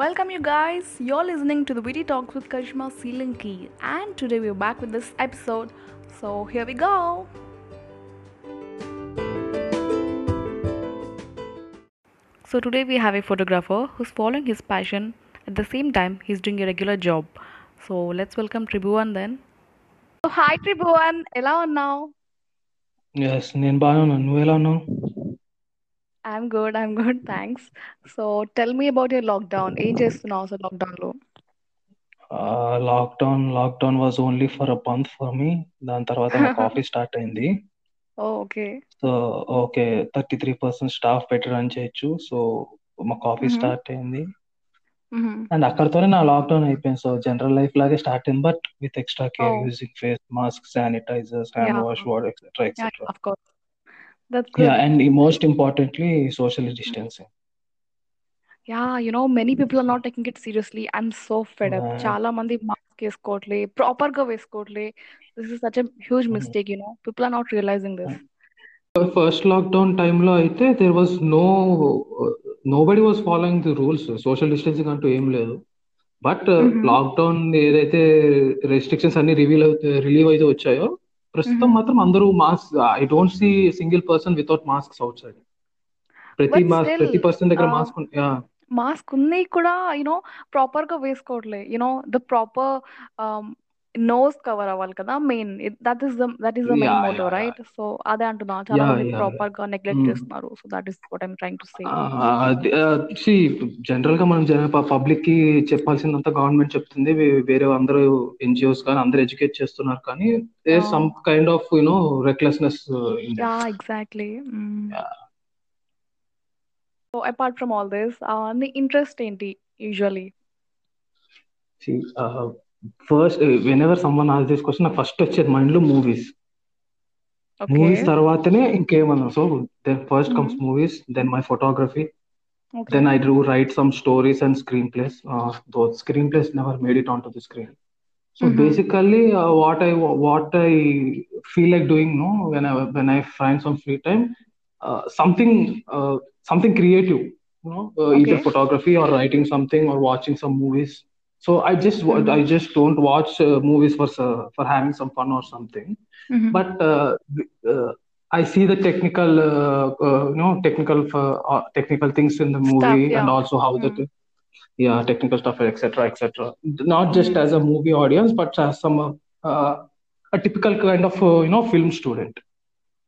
Welcome, you guys. You're listening to the Witty Talks with Karishma Silanki, and today we're back with this episode. So, here we go. So, today we have a photographer who's following his passion. At the same time, he's doing a regular job. So, let's welcome Tribhuvan then. So, hi, Tribhuvan. Hello now? Yes, Ninbano, Nuela now. I'm good I'm good thanks so tell me about your lockdown ఏం చేస్తున్నావు అసలు లాక్డౌన్లో lockdown lockdown was only for a month for me దాని తర్వాత నాకు office start అయింది. Okay. So okay thirty three percent staff పెట్టి run చేయొచ్చు. సో మాకు ఆఫీస్ స్టార్ట్ అయింది. అండ్ అక్కడతోనే నా లాక్డౌన్ అయిపోయింది. సో జనరల్ లైఫ్ లాగే స్టార్ట్ అయింది. But with extra care. Using face mask sanitizers hand. Wash water etcetera etcetera that's yeah good and most importantly social distancing yeah you know many people are not taking it seriously I'm so fed up Yeah. చాలా మంది mask వేసుకోవట్లే ప్రాపర్గా వేసుకోవట్లే this is such huge. Mistake you know people are not realizing this first lockdown టైంలో అయితే there was no nobody was following the rules social distancing అంటూ ఏం లేదు. But. Lockdown ఏదైతే రెస్ట్రిక్షన్స్ అన్ని రివీల్ రిలీవ్ అయితే వచ్చాయో ప్రస్తుతం. మాత్రం అందరూ mask I don't see single person without masks outside ప్రతి మాస్క్ ప్రతి పర్సన్ దగ్గర మాస్క్ మాస్క్ ఉన్నాయి కూడా యునో ప్రాపర్గా వేసుకోవట్లే. You know the proper nose cover అవ్వాలి కదా main that is that is the main yeah motto yeah right so అదే అంటున్నా. చాలా యా మంది యా ప్రాపర్గా నెగ్లెక్ట్ చేస్తున్నారు. So that is what I'm trying to say C జనరల్గా మనం పబ్లిక్కి చెప్పాల్సిందంతా గవర్నమెంట్ చెప్తుంది. వేరే అందరూ ఎన్జిఓస్ కానీ అందరూ ఎడ్యుకేట్ చేస్తున్నారు కానీ they Yeah. Some kind of you know recklessness in yeah exactly so apart from all this నీ ఇంట్రెస్ట్ ఏంటి usually first whenever someone ఆస్ దిస్ క్వశ్చన్ నాకు ఫస్ట్ వచ్చేది మైండ్లో మూవీస్ ఓకే మూవీస్ తర్వాతనే ఇంకేమన్నా so then first comes Mhm. Movies then my photography okay then I do write some stories and screenplays. Uh, those screenplays never made it onto the screen. So Mhm. basically, uh, what I what I feel like doing, no, when I when I find some free time, uh, something uh, something creative, you know, uh, either Okay. photography or writing something or watching some movies. So I just Mhm. I just don't watch uh, movies for uh, for having some fun or something Mhm. but uh, uh, I see the technical, uh, uh, you know, technical technical things in the Stuff, movie, and also how the Mm. yeah technical stuff, etc., etc. Not just Mhm. as a movie audience, but as some a typical kind of uh, you know film student.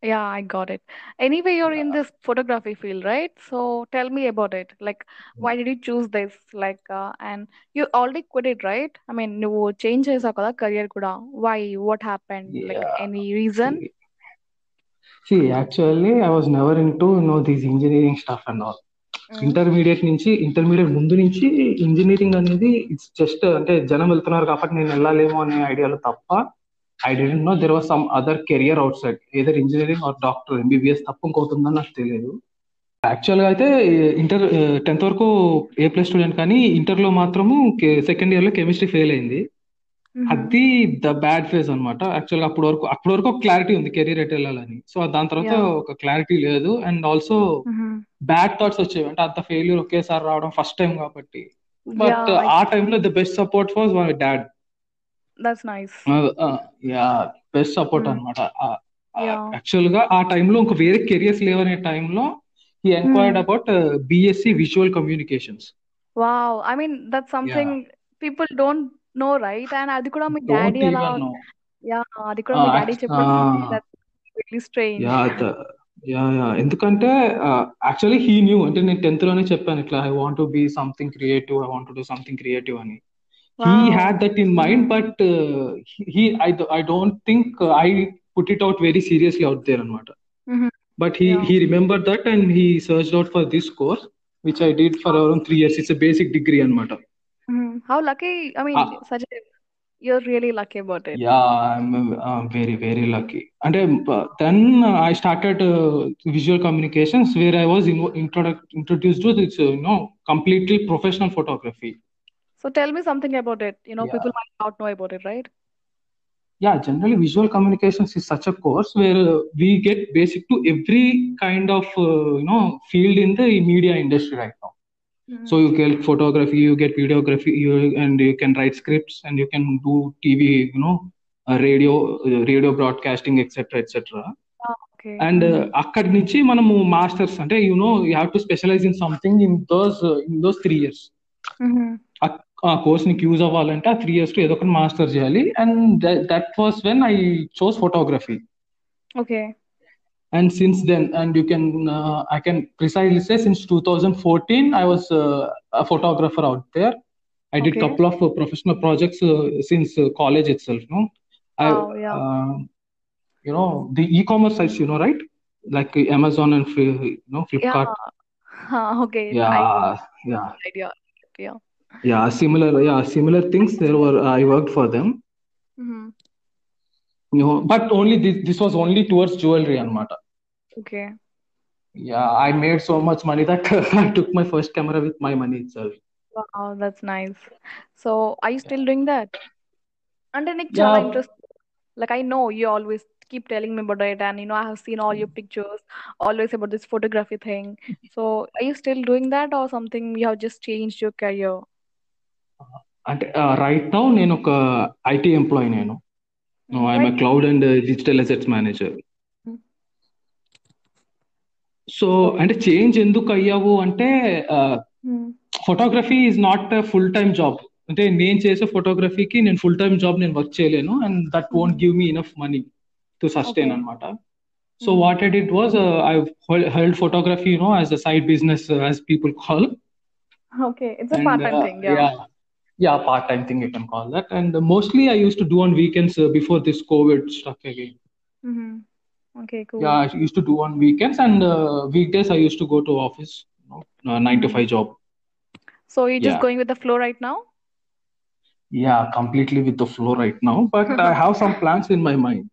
Yeah, I got it. Anyway, you're in this photography field, right? So tell me about it. Like, why did you choose this? Like, uh, and you already quit it, right? I mean, నువ్వు change చేసావు కదా career కూడా. Why? What happened? Like, Yeah. any reason? See, see, actually, I was never into you know these engineering stuff and all. Mm. Intermediate నుంచి intermediate ముందు నుంచి engineering అనేది it's just అంటే జనం వెళ్తున్నారు కాబట్టి నేను వెళ్ళాలేమో అనే ఐడియాలో తప్ప I don't know there was some other career outside either engineering or doctor MBBS తప్ప ఇంకోతుందని నాకు తెలియదు. యాక్చువల్గా అయితే ఇంటర్ టెన్త్ వరకు ఏ ప్లస్ స్టూడెంట్ కానీ ఇంటర్లో మాత్రము సెకండ్ ఇయర్లో కెమిస్ట్రీ ఫెయిల్ అయింది. అది ద బ్యాడ్ ఫేజ్ అనమాట యాక్చువల్గా అప్పటి వరకు అప్పటి వరకు ఒక క్లారిటీ ఉంది కెరీర్ ఎట్ వెళ్ళాలని. సో దాని తర్వాత. ఒక క్లారిటీ లేదు. And also. బ్యాడ్ థాట్స్ వచ్చేవి. అంటే అంత ఫెయిల్యూర్ ఒకేసారి రావడం ఫస్ట్ టైం కాబట్టి. బట్ ఆ టైంలో the best support was my dad that's nice. Yeah best support Mm. అనమాట Yeah. యాక్చువల్గా ఆ టైంలో ఇంకా వేరే కెరియర్స్ లేవనే టైంలో he enquired. About BSc visual communications Wow. I mean, that's yeah something people don't know, right? And అది కూడా మీ డోంట్ డాడీ అలా నో యా అది కూడా మీ డాడీ చెప్పడం that's really strange. Yeah yeah yeah ఎందుకంటే యాక్చువల్లీ హీ న్యూ అంటే నేను టెన్త్లోనే చెప్పాను ఇట్లా I want to be something creative I want to do something creative అని he had that in mind but uh, he, he I, I don't think uh, i put it out very seriously out there anamata Mhm. but he Yeah. he remembered that and he searched out for this course which i did for around 3 years it's a basic degree anamata Mhm. How lucky, I mean, Ah. such a, you're really lucky about it. yeah i'm uh, very very lucky and uh, then uh, i started uh, visual communications where i was in, introduced to this uh, you know completely professional photography So tell me something about it. You know, yeah people might not know about it, right? yeah generally visual communications is such a course where uh, we get basic to every kind of uh, you know field in the media industry right now So you get photography, you get videography, you, and you can write scripts, and you can do TV, you know, uh, radio, uh, radio broadcasting, etc., etc. Okay and అక్కడి నుంచి మనము masters అంటే you know you have to specialise in something in those in those three years ఆ course నీకు use అవ్వాలంటే ఆ three years ఏదో ఒకటి మాస్టర్ చేయాలి and that was when I chose photography okay and since then and you can uh, i can precisely say since 2014 i was uh, a photographer out there i did Okay. couple of uh, professional projects uh, since uh, college itself no i Wow, yeah. uh, you know the e-commerce sites you know right like uh, amazon and Fli- you know flipkart okay yeah yeah idea yeah yeah similar yeah similar things there were uh, i worked for them mm-hmm. you know, but only this, this was only towards jewelry and matter. okay yeah i made so much money that i took my first camera with my money itself wow that's nice so are you still yeah. doing that and then it's yeah. interest like i know you always keep telling me about it and you know i have seen all your pictures always about this photography thing so are you still doing that or something you have just changed your career అంటే right now నేను. ఒక IT employee నేను I'm. Cloud and digital assets manager. So అంటే change ఎందుకు అయ్యావు అంటే photography is not full time job అంటే నేను చేసే ఫోటోగ్రఫీకి నేను ఫుల్ టైమ్ జాబ్ నేను వర్క్ చేయలేను and that won't give me enough money to sustain. అనమాట so what I did was I held photography you know as a side business as people call okay it's a part time thing yeah yeah, yeah, part-time thing you can call that. And mostly I used to do on weekends uh, before this COVID struck again. Okay cool Yeah, I used to do on weekends and uh, weekdays I used to go to office, you know, uh, nine to Mhm. five job. So you just Yeah. Going with the flow right now Yeah, completely with the flow right now, but I have some plans in my mind.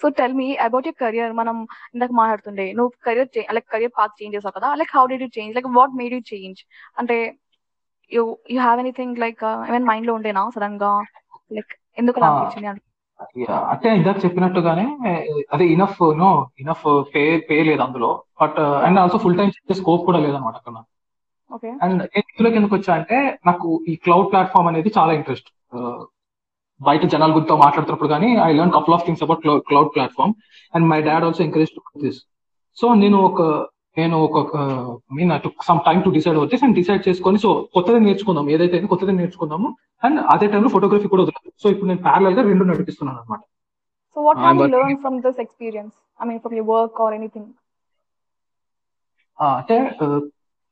So tell me about your career మనం ఇందాక మాట్లాడుతుండే నువ్వు career like career path change చేసావు కదా like how did you change like what made you change అంటే you you have anything like ఏమైనా మైండ్లో ఉండేనా సడన్గా లైక్ ఎందుకు అలా Ah. అనిపించింది అంటే Yeah, అంటే ఇందాక చెప్పినట్టుగానే అదే enough no enough pay pay లేదు అందులో. But and also full time scope కూడా లేదన్నమాట అక్కడ. ఓకే అండ్ ఇందులోకి ఎందుకు వచ్చా అంటే నాకు ఈ క్లౌడ్ ప్లాట్ఫామ్ అనేది చాలా ఇంట్రెస్ట్ బయట జనాల గురితో మాట్లాడుతున్నప్పుడు కానీ I learn couple of things about cloud platform and my dad also encourage to this so నేను ఒక నేను ఒక mean took some time to decide అవుతే అండ్ డిసైడ్ చేసుకొని సో కొత్తది నేర్చుకుందాం ఏదైతే కొత్తది నేర్చుకుందాము అండ్ అదే టైంలో ఫోటోగ్రఫీ కూడా వదలదు సో ఇప్పుడు నేను ప్యారల్గా రెండు నడిపిస్తున్నాను అనమాట so what have you learn from this experience I mean from your work or anything అంటే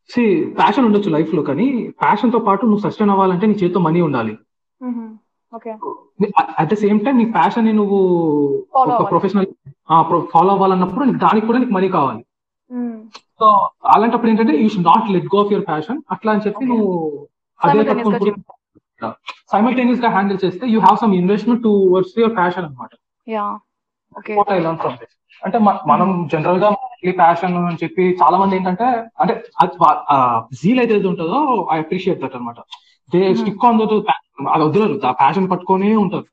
సి ప్యాషన్ ఉండొచ్చు లైఫ్లో కానీ ప్యాషన్తో పాటు నువ్వు సస్టైన్ అవ్వాలంటే నీ చేతితో మనీ ఉండాలి. అట్ ద సేమ్ టైం నీ ప్యాషన్ నువ్వు ఒక. ప్రొఫెషనల్ ఫాలో అవ్వాలన్నప్పుడు నీకు దానికి కూడా నీకు మనీ కావాలి. సో అలాంటప్పుడు ఏంటంటే you should not let go of your passion అట్లా అని చెప్పి. నువ్వు అదే పట్టుకుంటూ సైమల్టేనియస్గా హ్యాండిల్ చేస్తే you have some investment towards your passion అనమాట అంటే మనం జనరల్గా ప్యాషన్ అని చెప్పి చాలా మంది ఏంటంటే అంటే జీల్ అయితే ఉంటుందో ఐ అప్రిషియేట్ దట్ అనమాట దే. స్టిక్ ఆన్ దో అది వదిలేరు. ఆ ప్యాషన్ పట్టుకొని ఉంటారు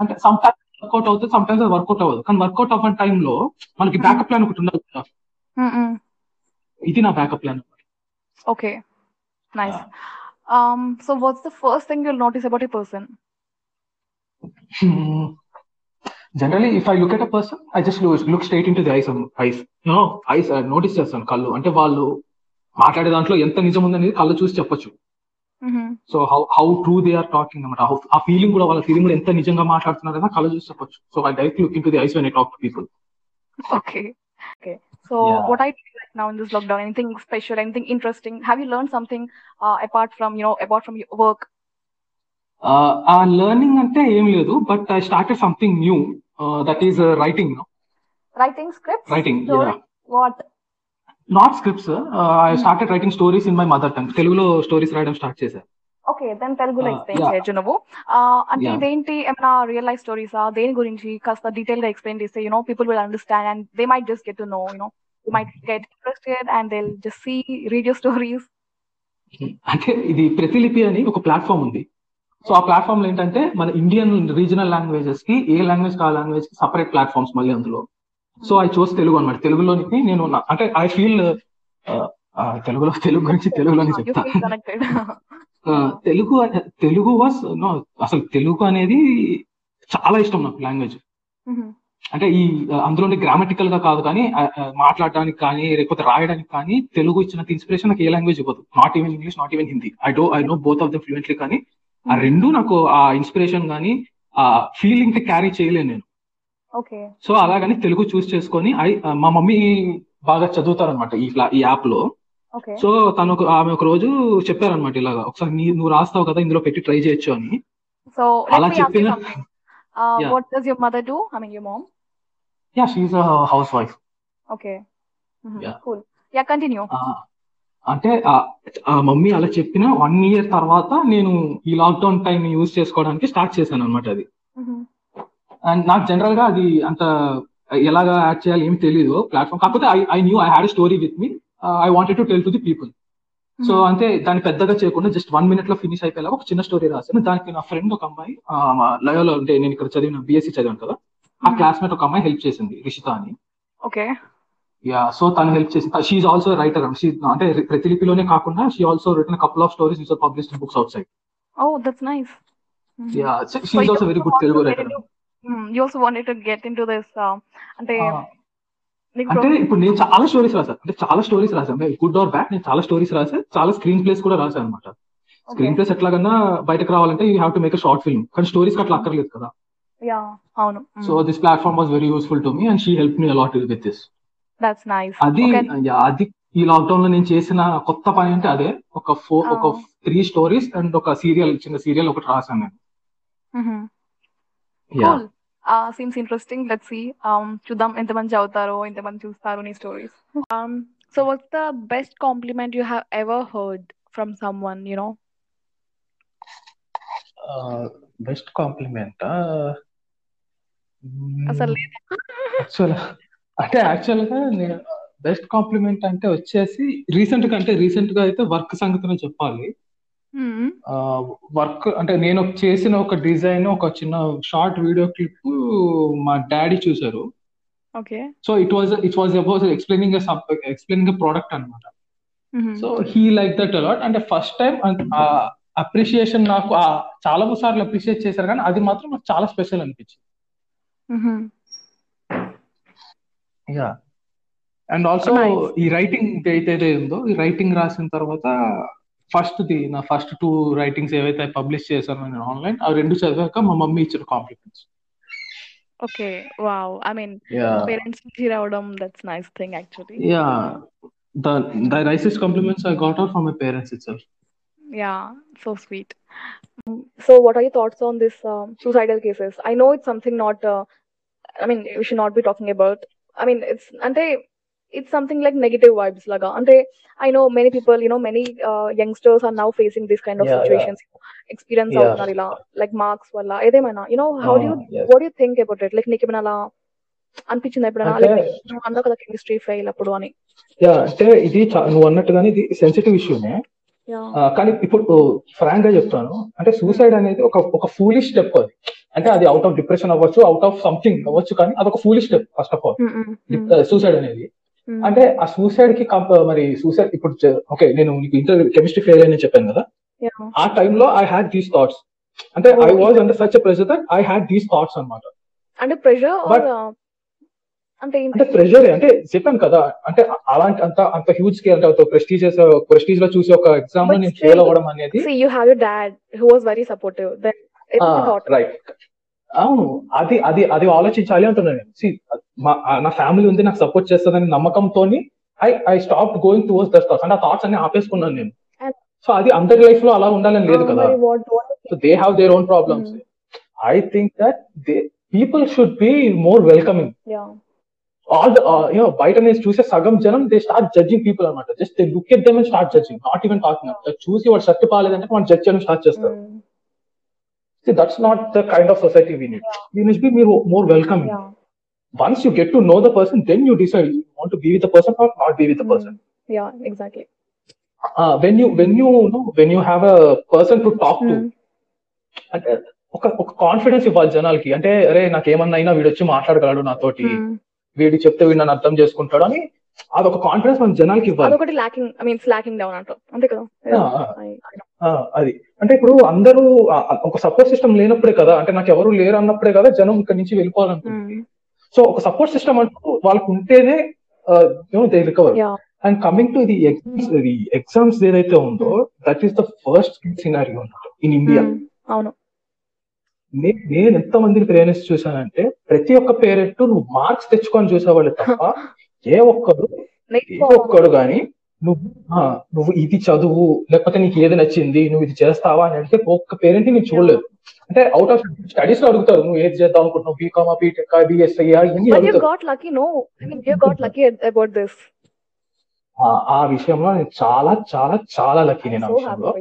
అంటే సమ్ టైమ్స్ వర్కౌట్ అవుతుంది సమ్ టైమ్స్ అది వర్కౌట్ అవ్వదు. కానీ వర్కౌట్ అవ్వని టైంలో మనకి బ్యాకప్ ప్లాన్ ఒకటి ఉండదు ఇది నా backup plan nice. Um, so what's the first thing you'll notice about a person? Generally if I look at a person I just look straight into the eyes eyes you know eyes notice చేస్తాను కళ్ళు. అంటే వాళ్ళు మాట్లాడే దాంట్లో ఎంత నిజం ఉందనేది కళ్ళు చూసి చెప్పొచ్చు. So how how true they are talking అనమాట. How- ఆ ఫీలింగ్ కూడా వాళ్ళ ఫీలింగ్ కూడా ఎంత నిజంగా మాట్లాడుతున్నారు కదా కళ్ళు చూసి చెప్పొచ్చు. So I direct look into the eyes when I talk to people Okay. Okay. So Yeah. what I do right now in this lockdown, anything special, anything interesting? Have you learned something uh, apart from, you know, apart from your work? ఆ learning అంటే ఏం లేదు but I started something new that is writing Writing scripts? Writing? What? Not scripts I started writing stories in my mother tongue తెలుగులో stories రాయడం start చేశాను okay then తెలుగులో Uh, explain. చేయొచ్చు నువ్వు ఆ, అంటే. ఇదేంటి ఏమైనా రియల్ లైఫ్ స్టోరీసా దేని గురించి? కాస్త డీటెయిల్గా ఎక్స్ప్లెయిన్ చేస్తే you know people will understand and they might just get to know you know they might get interested and they just see read your stories అంటే ఇది ప్రతిలిపి అని ఒక ప్లాట్ఫామ్ ఉంది. సో ఆ ప్లాట్ఫామ్లో ఏంటంటే మన ఇండియన్ రీజనల్ లాంగ్వేజెస్కి ఏ లాంగ్వేజ్ కా లాంగ్వేజ్కి సపరేట్ ప్లాట్ఫామ్స్ మళ్ళీ అందులో. సో ఐ చూస్ తెలుగు అనమాట తెలుగులోనికి నేను అంటే ఐ ఫీల్ ఆ, తెలుగులో తెలుగు గురించి తెలుగులోనే చెప్తా. ఆ, తెలుగు తెలుగు వాస్ నో అసలు తెలుగు అనేది చాలా ఇష్టం నాకు లాంగ్వేజ్. అంటే ఈ అందులో గ్రామటికల్గా కాదు కానీ మాట్లాడడానికి కానీ లేకపోతే రాయడానికి కానీ తెలుగు ఇచ్చినంత ఇన్స్పిరేషన్ నాకు ఏ లాంగ్వేజ్ ఇవ్వదు not even English not even Hindi I do I know both of the fluently కానీ ఆ రెండు నాకు ఆ ఇన్స్పిరేషన్ కానీ ఆ ఫీలింగ్ క్యారీ చేయలేను నేను. సో అలాగని తెలుగు చూస్ చేసుకొని మా మమ్మీ బాగా చదువుతారనమాట ఈ యాప్లో. సో తను ఒక- ఆమె ఒక రోజు చెప్పారనమాట ఇలాగా ఒకసారి నీ నువ్వు రాస్తావు కదా ఇందులో పెట్టి ట్రై చేయొచ్చు అని let అలా చెప్పిన what does your mother do? I mean, your mom. Yeah she housewife. Yeah. Cool. Yeah, continue. అంటే మమ్మీ అలా చెప్పిన వన్ ఇయర్ తర్వాత నేను ఈ లాక్డౌన్ టైం యూజ్ చేసుకోవడానికి స్టార్ట్ చేశాను అనమాట అది. అండ్ నాకు జనరల్గా అది అంత ఎలాగా యాడ్ చేయాలి ఏమి తెలియదు ప్లాట్ఫామ్ కాకపోతే I I knew I had story with me I wanted to tell to the people so. అంటే దాన్ని పెద్దగా చేయకుండా జస్ట్ వన్ మినిట్లో ఫినిష్ అయిపోయేలా ఒక చిన్న స్టోరీ రాశాను దానికి నా ఫ్రెండ్ ఒక అమ్మాయి లయోలో అంటే నేను ఇక్కడ చదివిన బీఎస్సీ చదివాను కదా ఆ. క్లాస్మేట్ ఒక అమ్మాయి హెల్ప్ చేసింది రిషిత అని Okay. యా సో తను హెల్ప్ చేసింది షీఈ్ ఆల్సో రైటర్ అంటే ప్రతిలిపిలోనే కాకుండా she also written couple of stories which are published books outside that's nice. Mhm. Yeah you also very also good Telugu writer also wanted to get into this, uh, అంటే అంటే ఇప్పుడు నేను చాలా stories రాశాను అంటే చాలా స్టోరీస్ రాశాను good or bad నేను చాలా స్టోరీస్ రాశాను చాలా స్క్రీన్ ప్లేస్ కూడా రాశాను అనమాట స్క్రీన్. ప్లేస్ ఎట్లాగన్నా బయటకు రావాలంటే you have to make a short film కానీ స్టోరీస్ అట్లా అక్కర్లేదు కదా. అవును. So. This platform was very useful to me and she help me a lot with this. అది అది ఈ లాక్డౌన్లో నేను చేసిన కొత్త పని అంటే అదే. ఒక ఫోర్ ఒక. త్రీ స్టోరీస్ అండ్ ఒక సీరియల్ చిన్న సీరియల్ ఒకటి రాశాను నేను. సీన్స్ ఇంట్రెస్టింగ్ లెట్ సి చూద్దాం ఎంత మంది చదువుతారో ఎంత మంది చూస్తారో నీ stories so what's the best compliment you have ever heard from someone you know best compliment అసలు hmm. అంటే యాక్చువల్గా బెస్ట్ కాంప్లిమెంట్ అంటే వచ్చేసి రీసెంట్గా అంటే రీసెంట్గా అయితే వర్క్ సంగతి చెప్పాలి. వర్క్ అంటే నేను చేసిన ఒక డిజైన్ ఒక చిన్న షార్ట్ వీడియో క్లిప్ మా డాడీ చూసారు so it was it was about explaining explaining product అనమాట. So he like that a lot అంటే ఫస్ట్ టైం అప్రిషియేషన్ నాకు చాలా సార్లు అప్రిషియేట్ చేశారు కానీ అది మాత్రం నాకు చాలా స్పెషల్ అనిపించింది. యా. And also. ఈ రైటింగ్ ఏదైతే ఉందో ఈ రైటింగ్ రాసిన తర్వాత ఫస్ట్ ది నా ఫస్ట్ టూ రైటింగ్స్ ఏవైతే పబ్లిష్ చేశానో నేను ఆన్లైన్ ఆ రెండు చదివాక మా మమ్మీ ఇచ్చిన compliments wow I mean yeah parents నుంచి రావడం that's nice thing actually yeah the the nicest compliments I got are from my parents itself. yeah so sweet so what are your thoughts on this um, suicidal cases I know it's something not uh, I mean we should not be talking about I mean it's something like negative vibes లాగా అంటే I know many people you know many youngsters are now facing this kind of situations experience అవుతున్నారు ఇలా like marks వల్ల ఏదేమైనా you know how you what you think about it like నీకు ఏమైనా అలా అనిపించింది ఎప్పుడైనా? అందరూ కదా కెమిస్ట్రీ ఫెయిల్ అప్పుడు అని. అంటే ఇది నువ్వు అన్నట్టుగానే ఇది సెన్సిటివ్ ఇష్యూనే కానీ ఇప్పుడు ఫ్రాంక్గా చెప్తాను. అంటే సూసైడ్ అనేది ఒక ఒక ఫూలిష్ స్టెప్ అది. అంటే అది అవుట్ ఆఫ్ డిప్రెషన్ అవ్వచ్చు అవుట్ ఆఫ్ సంథింగ్ అవ్వచ్చు కానీ అది ఒక foolish step first of suicide అనేది. అంటే ఆ సూసైడ్కి మరి సూసైడ్ ఇప్పుడు ఓకే నేను నీకు ఇంటర్ కెమిస్ట్రీ ఫెయిల్ అని చెప్పాను కదా. ఆ టైంలో ఐ హ్యాడ్ దీస్ థాట్స్ అంటే I was under such pressure that I had these thoughts అన్నమాట. అంటే ప్రెషర్ But- అంటే ప్రెషర్ అంటే చెప్పాను కదా అంటే అలాంటి అంత అంత హ్యూజ్ స్కేల్ అంటే అంత ప్రెస్టీజియస్ ప్రెస్టీజ్లో చూసి ఒక ఎగ్జామ్ నేను ఫెయిల్ అవ్వడం అనేది was very supportive then it's a thought right అవును అది అది అది ఆలోచించాలి అంటున్నాను నేను. నా ఫ్యామిలీ ఉంది నాకు సపోర్ట్ చేస్తుందని నమ్మకంతో I I stop going towards that thoughts అంటే ఆ థాట్స్ అన్ని ఆపేసుకున్నాను నేను. సో అది అందరి లైఫ్లో అలా ఉండాలని లేదు కదా. So they have their own problems I think that they people should be more welcoming all బయట నేను చూసే సగం జనం దే స్టార్ట్ జడ్జింగ్ పీపుల్ అనమాట just they look at them and start judging not even talking చూసి వాడు shirt పాలేదంటే మనం judge చేయడం స్టార్ట్ చేస్తారు. Mm, that's not the kind of society we need we need be మీరు more welcoming yeah. Once you get to know the person then you decide you want be with the person or not be with the person Mm, yeah exactly. When you when you know when you have a person to talk to Mm, అంటే ఒక ఒక confidence ఇవ్వాలి జనాలకి. అంటే అరే నాకేమన్నా అయినా వీడు వచ్చి మాట్లాడగలడు నాతోటి. Mm, వీడి చెప్తే వీడు నన్ను అర్థం చేసుకుంటాడు అని అదొక కాన్ఫిడెన్స్ మన జనాలకి ఇవ్వాలి. అదొకటి locking I mean slacking down అంటారు అంతే కదా? అది. అంటే ఇప్పుడు అందరూ ఒక సపోర్ట్ సిస్టమ్ లేనప్పుడే కదా అంటే నాకు ఎవరు లేరు అన్నప్పుడే కదా జనం ఇక్కడ నుంచి వెళ్ళిపోవాలనుకుంటుంది. సో ఒక సపోర్ట్ సిస్టమ్ అంటూ వాళ్ళకు ఉంటేనే they recover and coming to ఇది ఎగ్జామ్స్ ఇది ఎగ్జామ్స్ ఏదైతే ఉందో that is the first scenario in India అవును. నేను ఎంత మందిని పేరెంట్స్ చూసానంటే ప్రతి ఒక్క పేరెంట్ నువ్వు మార్క్స్ తెచ్చుకొని చూసేవాళ్ళు తప్ప ఏ ఒక్కడు ఏ ఒక్కడు గాని నువ్వు ఆ, నువ్వు ఇది చదువు లేకపోతే నీకు ఏది నచ్చింది నువ్వు ఇది చేస్తావా అని అడిగితే ఒక్క పేరెంట్ నేను చూడలేదు. అంటే అవుట్ ఆఫ్ స్టడీస్లో అడుగుతారు నువ్వు ఏది చేద్దాం అనుకుంటున్నావు బీకామా బీటెక్ బిఎస్ఐ ఇవన్నీ But you అడుగుతారు. got lucky, no? I mean, you got lucky at- about this. ఆ- ఆ విషయంలో నేను చాలా చాలా చాలా లక్కీ నేను ఆ విషయంలో.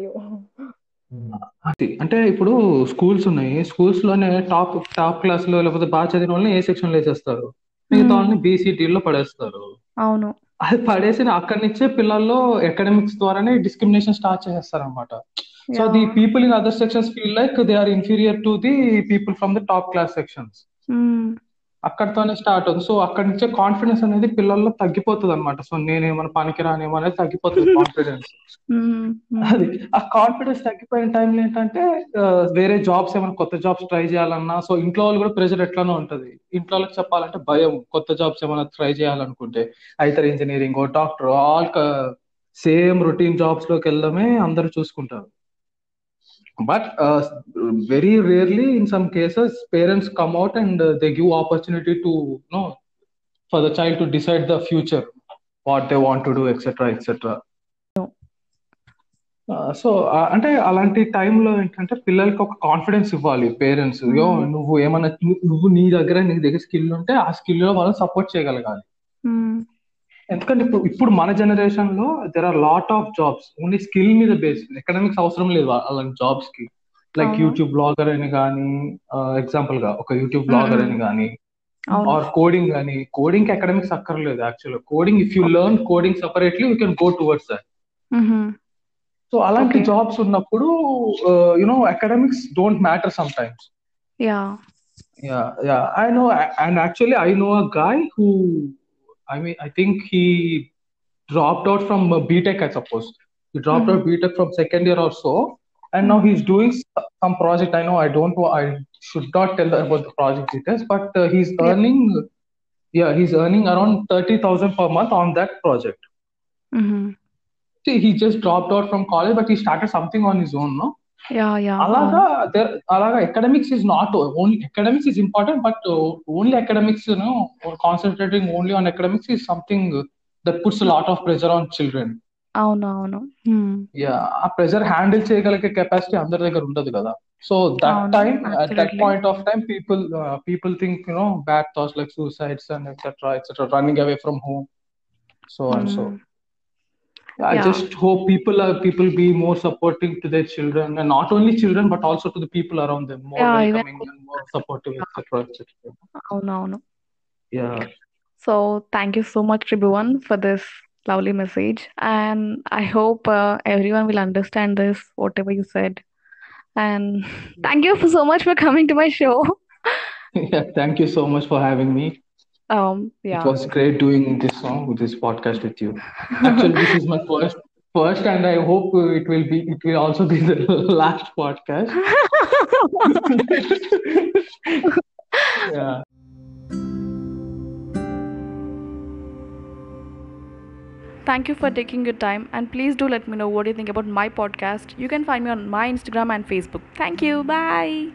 అది అంటే ఇప్పుడు స్కూల్స్ ఉన్నాయి. స్కూల్స్లోనే టాప్ టాప్ క్లాస్లో లేకపోతే బాగా చదివిన వాళ్ళని ఏ సెక్షన్లో వేసేస్తారు మిగతా వాళ్ళని బీసీటీ లో పడేస్తారు. అవును. అది పడేసి అక్కడి నుంచే పిల్లల్లో అకాడమిక్స్ ద్వారానే డిస్క్రిమినేషన్ స్టార్ట్ చేసేస్తారు అనమాట so the. People in other sections feel like they are inferior to the people from the top class sections. అక్కడితోనే start అవుతుంది. సో అక్కడి నుంచే కాన్ఫిడెన్స్ అనేది పిల్లల్లో తగ్గిపోతుంది అనమాట సో నేనేమైనా పనికిరానేమో అనేది తగ్గిపోతుంది కాన్ఫిడెన్స్. అది ఆ కాన్ఫిడెన్స్ తగ్గిపోయిన టైంలో ఏంటంటే వేరే జాబ్స్ ఏమైనా కొత్త జాబ్స్ ట్రై చేయాలన్నా సో ఇంట్లో వాళ్ళు కూడా ప్రెషర్ ఎట్లానో ఉంటది. ఇంట్లో వాళ్ళకి చెప్పాలంటే భయం. కొత్త జాబ్స్ ఏమైనా ట్రై చేయాలనుకుంటే అయితే engineering doctor all same routine జాబ్స్లోకి వెళ్ళడమే అందరూ చూసుకుంటారు. But very rarely in some cases parents come out and they give opportunity to no for the child to decide the future what they want to do etcetera etcetera so అంటే అలాంటి టైంలో ఏంటంటే పిల్లలకి ఒక confidence ఇవ్వాలి parents యో నువ్వు ఏమన్నా నువ్వు- నువ్వు నీ దగ్గర నీ దగ్గర స్కిల్ ఉంటే ఆ స్కిల్లో వాళ్ళని సపోర్ట్ చేయగలగాలి. Mm. ఎందుకంటే ఇప్పుడు ఇప్పుడు మన జనరేషన్లో there are lot of jobs only skill మీద బేస్ ఎకనామిక్స్ అవసరం లేదు అలాంటి జాబ్స్కి. లైక్. యూట్యూబ్ బ్లాగర్ అని కానీ ఎగ్జాంపుల్గా ఒక యూట్యూబ్ బ్లాగర్ అని కానీ ఆర్ కోడింగ్ అని కోడింగ్కి అకాడమిక్స్ అక్కర్లేదు actual coding if you learn coding separately you can go towards that. So అలాంటి. జాబ్స్ ఉన్నప్పుడు you know academics don't matter sometimes yeah, I know, and actually, I know a guy who, I mean, I think he dropped out from uh, BTech, I suppose. He dropped out BTech from second year or so, and now he's doing some project. I know I don't know, I should not tell about the project details, but uh, he's earning, yeah, he's earning around 30,000 per month on that project. Mhm. See, he just dropped out from college, but he started something on his own, no? Yeah, yeah. అలాగా there అలాగా academics is not only academics is important but only ఎకడమిక్స్ను concentrating only on academics is something that puts lot of pressure on children అవును అవును Hmm. Yeah ఆ pressure handle చేయగలిగే capacity అందరి దగ్గర ఉండదు కదా సో దట్ అవును, time at that absolutely. Point of time people people think you know bad thoughts like suicides and etcetera etcetera running away from home so and so Mm. I yeah. just hope people are people be more supporting to their children, and not only children but also to the people around them, more yeah, welcoming exactly. and more supportive, etc. Oh no, no. Yeah. So thank you so much, everyone for this lovely message, and I hope uh, everyone will understand this whatever you said. And thank you for so much for coming to my show. yeah, thank you so much for having me. Um, It was great doing this song, with this podcast with you. Actually, this is my first, first, and I hope it will be, it will also be the last podcast. yeah. Thank you for taking your time. And please do let me know what you think about my podcast. You can find me on my Instagram and Facebook. Thank you. Bye.